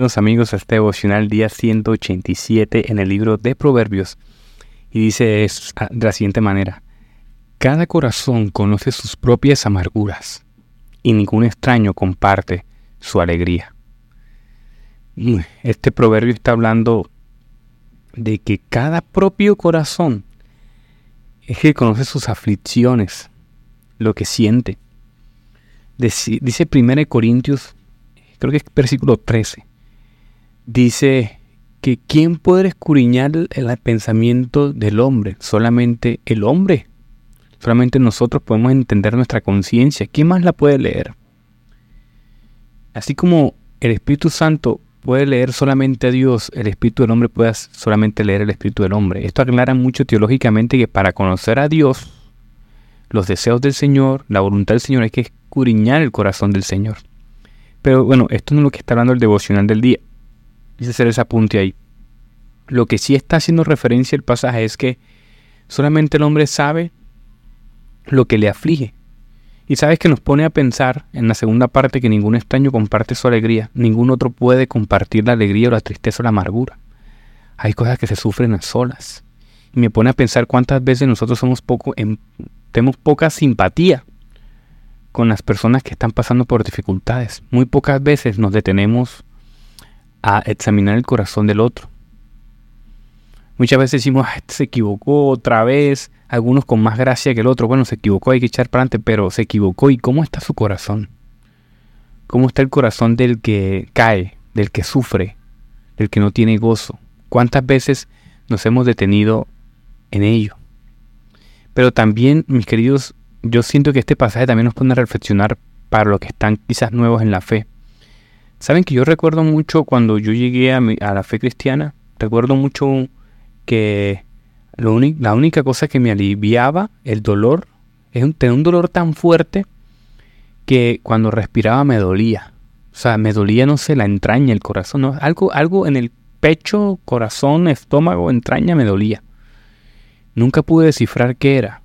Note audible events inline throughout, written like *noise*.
Bienvenidos amigos a este devocional día 187 en el libro de Proverbios y dice ah, de la siguiente manera, cada corazón conoce sus propias amarguras y ningún extraño comparte su alegría. Este proverbio está hablando de que cada propio corazón es que conoce sus aflicciones, lo que siente. Dice 1 Corintios, creo que es versículo 13, dice que ¿quién puede escudriñar el pensamiento del hombre? Solamente el hombre. Solamente nosotros podemos entender nuestra conciencia. ¿Quién más la puede leer? Así como el Espíritu Santo puede leer solamente a Dios, el Espíritu del hombre puede solamente leer el Espíritu del hombre. Esto aclara mucho teológicamente que para conocer a Dios, los deseos del Señor, la voluntad del Señor, hay que escudriñar el corazón del Señor. Pero bueno, esto no es lo que está hablando el devocional del día. Dice hacer ese apunte ahí. Lo que sí está haciendo referencia el pasaje es que solamente el hombre sabe lo que le aflige. Y sabes que nos pone a pensar en la segunda parte que ningún extraño comparte su alegría, ningún otro puede compartir la alegría o la tristeza o la amargura. Hay cosas que se sufren a solas. Y me pone a pensar cuántas veces nosotros somos poco, tenemos poca simpatía con las personas que están pasando por dificultades. Muy pocas veces nos detenemos a examinar el corazón del otro. Muchas veces decimos, este se equivocó otra vez, algunos con más gracia que el otro. Bueno, se equivocó, hay que echar para adelante, pero se equivocó. ¿Y cómo está su corazón? ¿Cómo está el corazón del que cae, del que sufre, del que no tiene gozo? ¿Cuántas veces nos hemos detenido en ello? Pero también, mis queridos, yo siento que este pasaje también nos pone a reflexionar para los que están quizás nuevos en la fe. Saben que yo recuerdo mucho cuando yo llegué a, la fe cristiana, recuerdo mucho que la única cosa que me aliviaba el dolor tener un dolor tan fuerte que cuando respiraba me dolía. O sea, me dolía, no sé, la entraña, el corazón, ¿no? algo, algo en el pecho, corazón, estómago, entraña me dolía. Nunca pude descifrar qué era,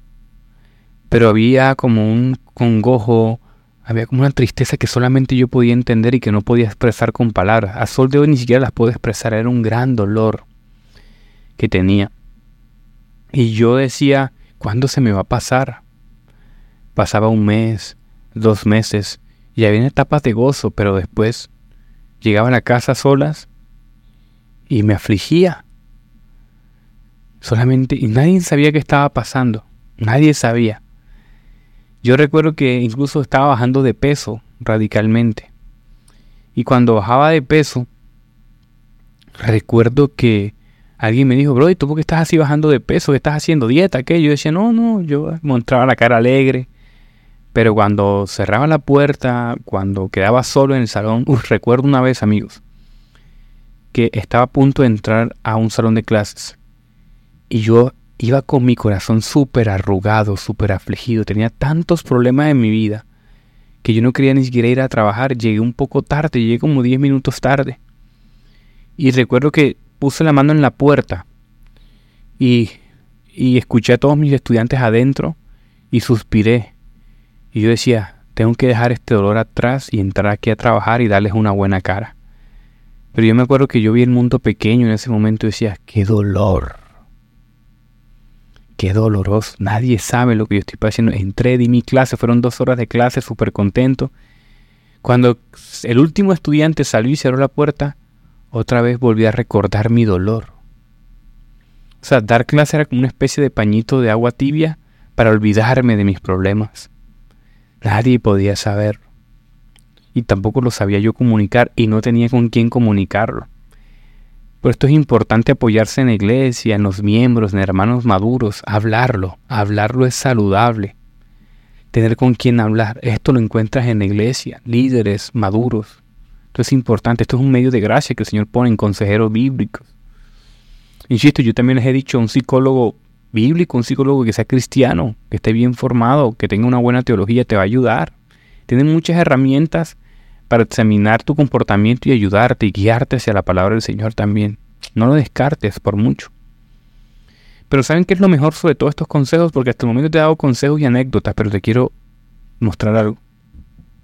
pero había como un congojo, había como una tristeza que solamente yo podía entender y que no podía expresar con palabras. A sol de hoy ni siquiera las puedo expresar. Era un gran dolor que tenía. Y yo decía, ¿cuándo se me va a pasar? Pasaba un mes, dos meses, y había etapas de gozo, pero después llegaba a la casa solas y me afligía. Solamente, y nadie sabía qué estaba pasando. Nadie sabía. Yo recuerdo que incluso estaba bajando de peso radicalmente. Y cuando bajaba de peso, recuerdo que alguien me dijo, bro, ¿y tú por qué estás así bajando de peso? ¿Qué estás haciendo? ¿Dieta? ¿Qué? Yo decía, no, no, yo mostraba la cara alegre. Pero cuando cerraba la puerta, cuando quedaba solo en el salón, *laughs* recuerdo una vez, amigos, que estaba a punto de entrar a un salón de clases. Y yo iba con mi corazón súper arrugado, súper afligido. Tenía tantos problemas en mi vida que yo no quería ni siquiera ir a trabajar. Llegué un poco tarde, llegué como 10 minutos tarde. Y recuerdo que puse la mano en la puerta y, y escuché a todos mis estudiantes adentro y suspiré. Y yo decía, tengo que dejar este dolor atrás y entrar aquí a trabajar y darles una buena cara. Pero yo me acuerdo que yo vi el mundo pequeño en ese momento y decía, qué dolor Qué doloroso. Nadie sabe lo que yo estoy pasando. Entré, di mi clase, fueron dos horas de clase, súper contento. Cuando el último estudiante salió y cerró la puerta, otra vez volví a recordar mi dolor. O sea, dar clase era como una especie de pañito de agua tibia para olvidarme de mis problemas. Nadie podía saber. Y tampoco lo sabía yo comunicar y no tenía con quién comunicarlo. Por esto es importante apoyarse en la iglesia, en los miembros, en hermanos maduros, hablarlo. Hablarlo es saludable. Tener con quién hablar. Esto lo encuentras en la iglesia, líderes maduros. Esto es importante. Esto es un medio de gracia que el Señor pone en consejeros bíblicos. Insisto, yo también les he dicho, un psicólogo bíblico, un psicólogo que sea cristiano, que esté bien formado, que tenga una buena teología, te va a ayudar. Tienen muchas herramientas para examinar tu comportamiento y ayudarte y guiarte hacia la palabra del Señor también. No lo descartes por mucho. Pero ¿saben qué es lo mejor sobre todos estos consejos? Porque hasta el momento te he dado consejos y anécdotas, pero te quiero mostrar algo.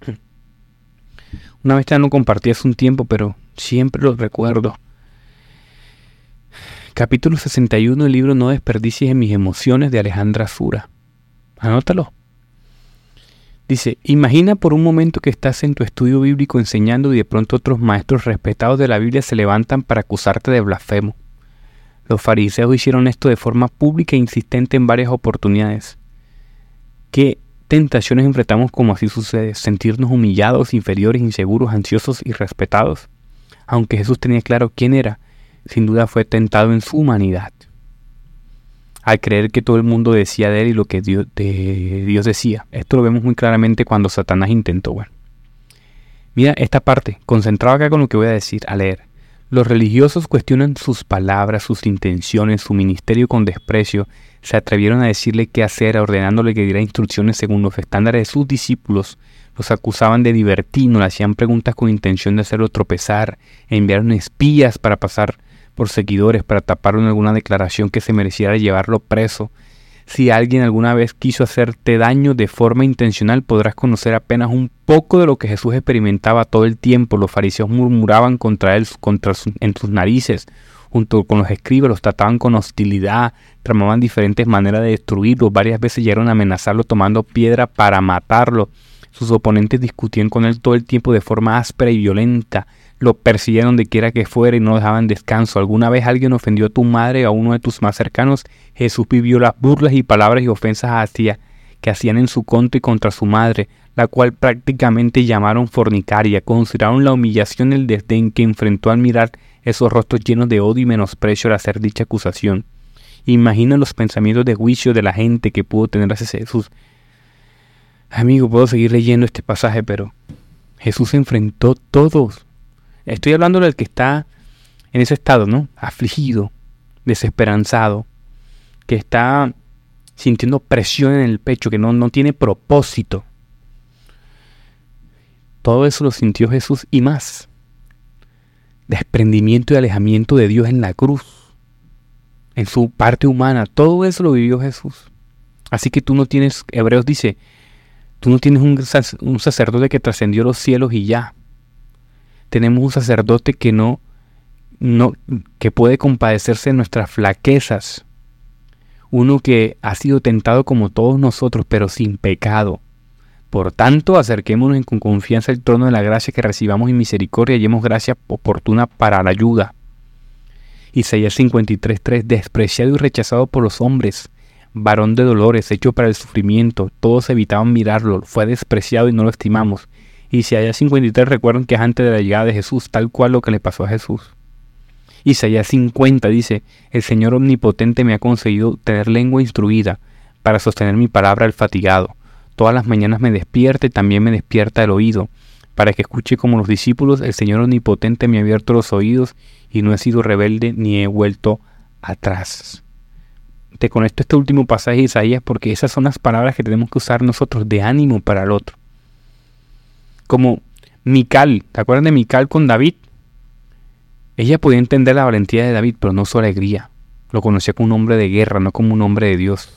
*clears throat* Una vez ya no compartí hace un tiempo, pero siempre lo recuerdo. Capítulo 61 del libro No desperdicies en mis emociones de Alejandra Sura. Anótalo. Dice, imagina por un momento que estás en tu estudio bíblico enseñando y de pronto otros maestros respetados de la Biblia se levantan para acusarte de blasfemo. Los fariseos hicieron esto de forma pública e insistente en varias oportunidades. ¿Qué tentaciones enfrentamos como así sucede? Sentirnos humillados, inferiores, inseguros, ansiosos y respetados. Aunque Jesús tenía claro quién era, sin duda fue tentado en su humanidad. Al creer que todo el mundo decía de él y lo que Dios, decía. Esto lo vemos muy claramente cuando Satanás intentó. Bueno, mira esta parte, concentrado acá con lo que voy a decir, a leer. Los religiosos cuestionan sus palabras, sus intenciones, su ministerio con desprecio. Se atrevieron a decirle qué hacer, ordenándole que diera instrucciones según los estándares de sus discípulos. Los acusaban de divertino, le hacían preguntas con intención de hacerlo tropezar, enviaron espías para pasar por seguidores para taparlo en alguna declaración que se mereciera llevarlo preso. Si alguien alguna vez quiso hacerte daño de forma intencional, podrás conocer apenas un poco de lo que Jesús experimentaba todo el tiempo. Los fariseos murmuraban contra él contra en sus narices, junto con los escribas, los trataban con hostilidad, tramaban diferentes maneras de destruirlo. Varias veces llegaron a amenazarlo tomando piedra para matarlo. Sus oponentes discutían con él todo el tiempo de forma áspera y violenta lo persiguieron donde quiera que fuera y no dejaban descanso. ¿Alguna vez alguien ofendió a tu madre o a uno de tus más cercanos? Jesús vivió las burlas y palabras y ofensas hacia que hacían en su contra y contra su madre, la cual prácticamente llamaron fornicaria. Consideraron la humillación y el desdén que enfrentó al mirar esos rostros llenos de odio y menosprecio al hacer dicha acusación. Imagina los pensamientos de juicio de la gente que pudo tener hacia Jesús. Amigo, puedo seguir leyendo este pasaje, pero Jesús enfrentó todos Estoy hablando del que está en ese estado, ¿no? Afligido, desesperanzado, que está sintiendo presión en el pecho, que no, no tiene propósito. Todo eso lo sintió Jesús y más. Desprendimiento y alejamiento de Dios en la cruz, en su parte humana, todo eso lo vivió Jesús. Así que tú no tienes, Hebreos dice, tú no tienes un, un sacerdote que trascendió los cielos y ya tenemos un sacerdote que no, no, que puede compadecerse de nuestras flaquezas. Uno que ha sido tentado como todos nosotros, pero sin pecado. Por tanto, acerquémonos con confianza al trono de la gracia que recibamos en misericordia y hallemos gracia oportuna para la ayuda. Isaías 53:3 Despreciado y rechazado por los hombres, varón de dolores, hecho para el sufrimiento, todos evitaban mirarlo, fue despreciado y no lo estimamos. Isaías 53 recuerdan que es antes de la llegada de Jesús, tal cual lo que le pasó a Jesús. Isaías 50 dice, el Señor omnipotente me ha concedido tener lengua instruida para sostener mi palabra al fatigado. Todas las mañanas me despierta y también me despierta el oído, para que escuche como los discípulos, el Señor omnipotente me ha abierto los oídos y no he sido rebelde ni he vuelto atrás. Te conecto este último pasaje de Isaías porque esas son las palabras que tenemos que usar nosotros de ánimo para el otro como Mical, ¿te acuerdas de Mical con David? Ella podía entender la valentía de David, pero no su alegría. Lo conocía como un hombre de guerra, no como un hombre de Dios.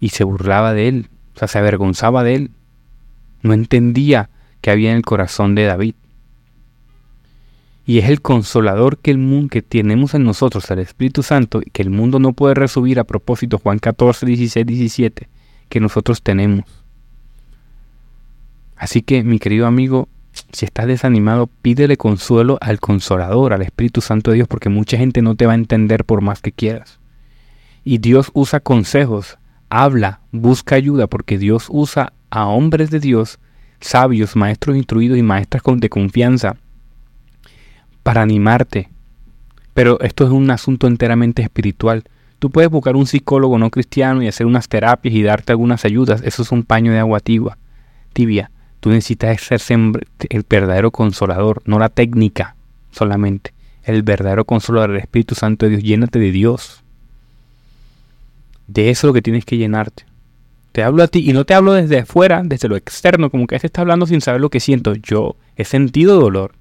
Y se burlaba de él, o sea, se avergonzaba de él. No entendía qué había en el corazón de David. Y es el consolador que, el mundo, que tenemos en nosotros, el Espíritu Santo, que el mundo no puede resubir a propósito, Juan 14, 16, 17, que nosotros tenemos. Así que, mi querido amigo, si estás desanimado, pídele consuelo al consolador, al Espíritu Santo de Dios, porque mucha gente no te va a entender por más que quieras. Y Dios usa consejos, habla, busca ayuda, porque Dios usa a hombres de Dios, sabios, maestros instruidos y maestras de confianza, para animarte. Pero esto es un asunto enteramente espiritual. Tú puedes buscar un psicólogo no cristiano y hacer unas terapias y darte algunas ayudas. Eso es un paño de agua tibia. Tú necesitas ser el verdadero consolador, no la técnica solamente. El verdadero consolador, el Espíritu Santo de Dios. Llénate de Dios. De eso es lo que tienes que llenarte. Te hablo a ti y no te hablo desde afuera, desde lo externo, como que este está hablando sin saber lo que siento. Yo he sentido dolor.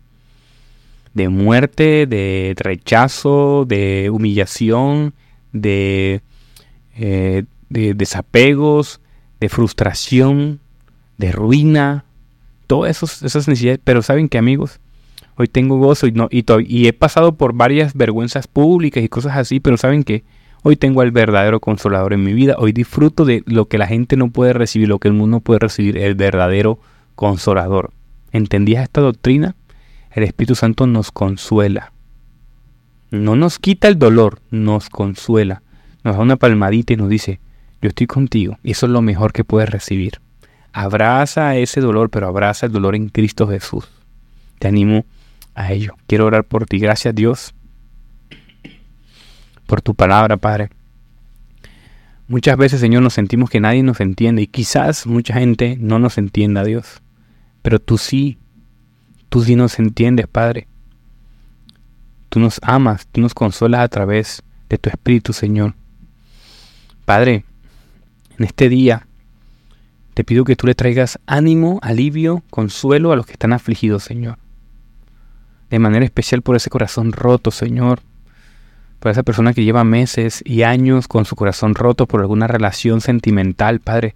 De muerte, de rechazo, de humillación, de, eh, de desapegos, de frustración, de ruina, todas esas necesidades. Pero saben que amigos, Hoy tengo gozo y, no, y, y he pasado por varias vergüenzas públicas y cosas así, pero ¿saben qué? Hoy tengo al verdadero consolador en mi vida. Hoy disfruto de lo que la gente no puede recibir, lo que el mundo no puede recibir, el verdadero consolador. ¿Entendías esta doctrina? El Espíritu Santo nos consuela. No nos quita el dolor, nos consuela. Nos da una palmadita y nos dice, yo estoy contigo. Y eso es lo mejor que puedes recibir. Abraza ese dolor, pero abraza el dolor en Cristo Jesús. Te animo a ello. Quiero orar por ti. Gracias Dios por tu palabra, Padre. Muchas veces, Señor, nos sentimos que nadie nos entiende y quizás mucha gente no nos entienda, Dios. Pero tú sí, tú sí nos entiendes, Padre. Tú nos amas, tú nos consuelas a través de tu Espíritu, Señor. Padre, en este día te pido que tú le traigas ánimo, alivio, consuelo a los que están afligidos, Señor. De manera especial por ese corazón roto, Señor, por esa persona que lleva meses y años con su corazón roto por alguna relación sentimental, Padre.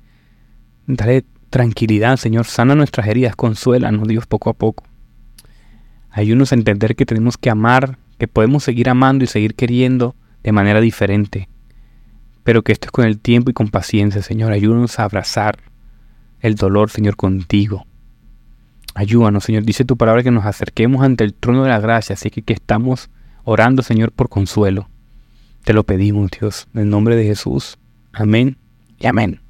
Dale tranquilidad, Señor. Sana nuestras heridas, consuélanos, Dios, poco a poco. Ayúdanos a entender que tenemos que amar, que podemos seguir amando y seguir queriendo de manera diferente. Pero que esto es con el tiempo y con paciencia, Señor. Ayúdanos a abrazar el dolor, Señor, contigo. Ayúdanos, Señor. Dice tu palabra que nos acerquemos ante el trono de la gracia, así que que estamos orando, Señor, por consuelo. Te lo pedimos, Dios, en el nombre de Jesús. Amén y amén.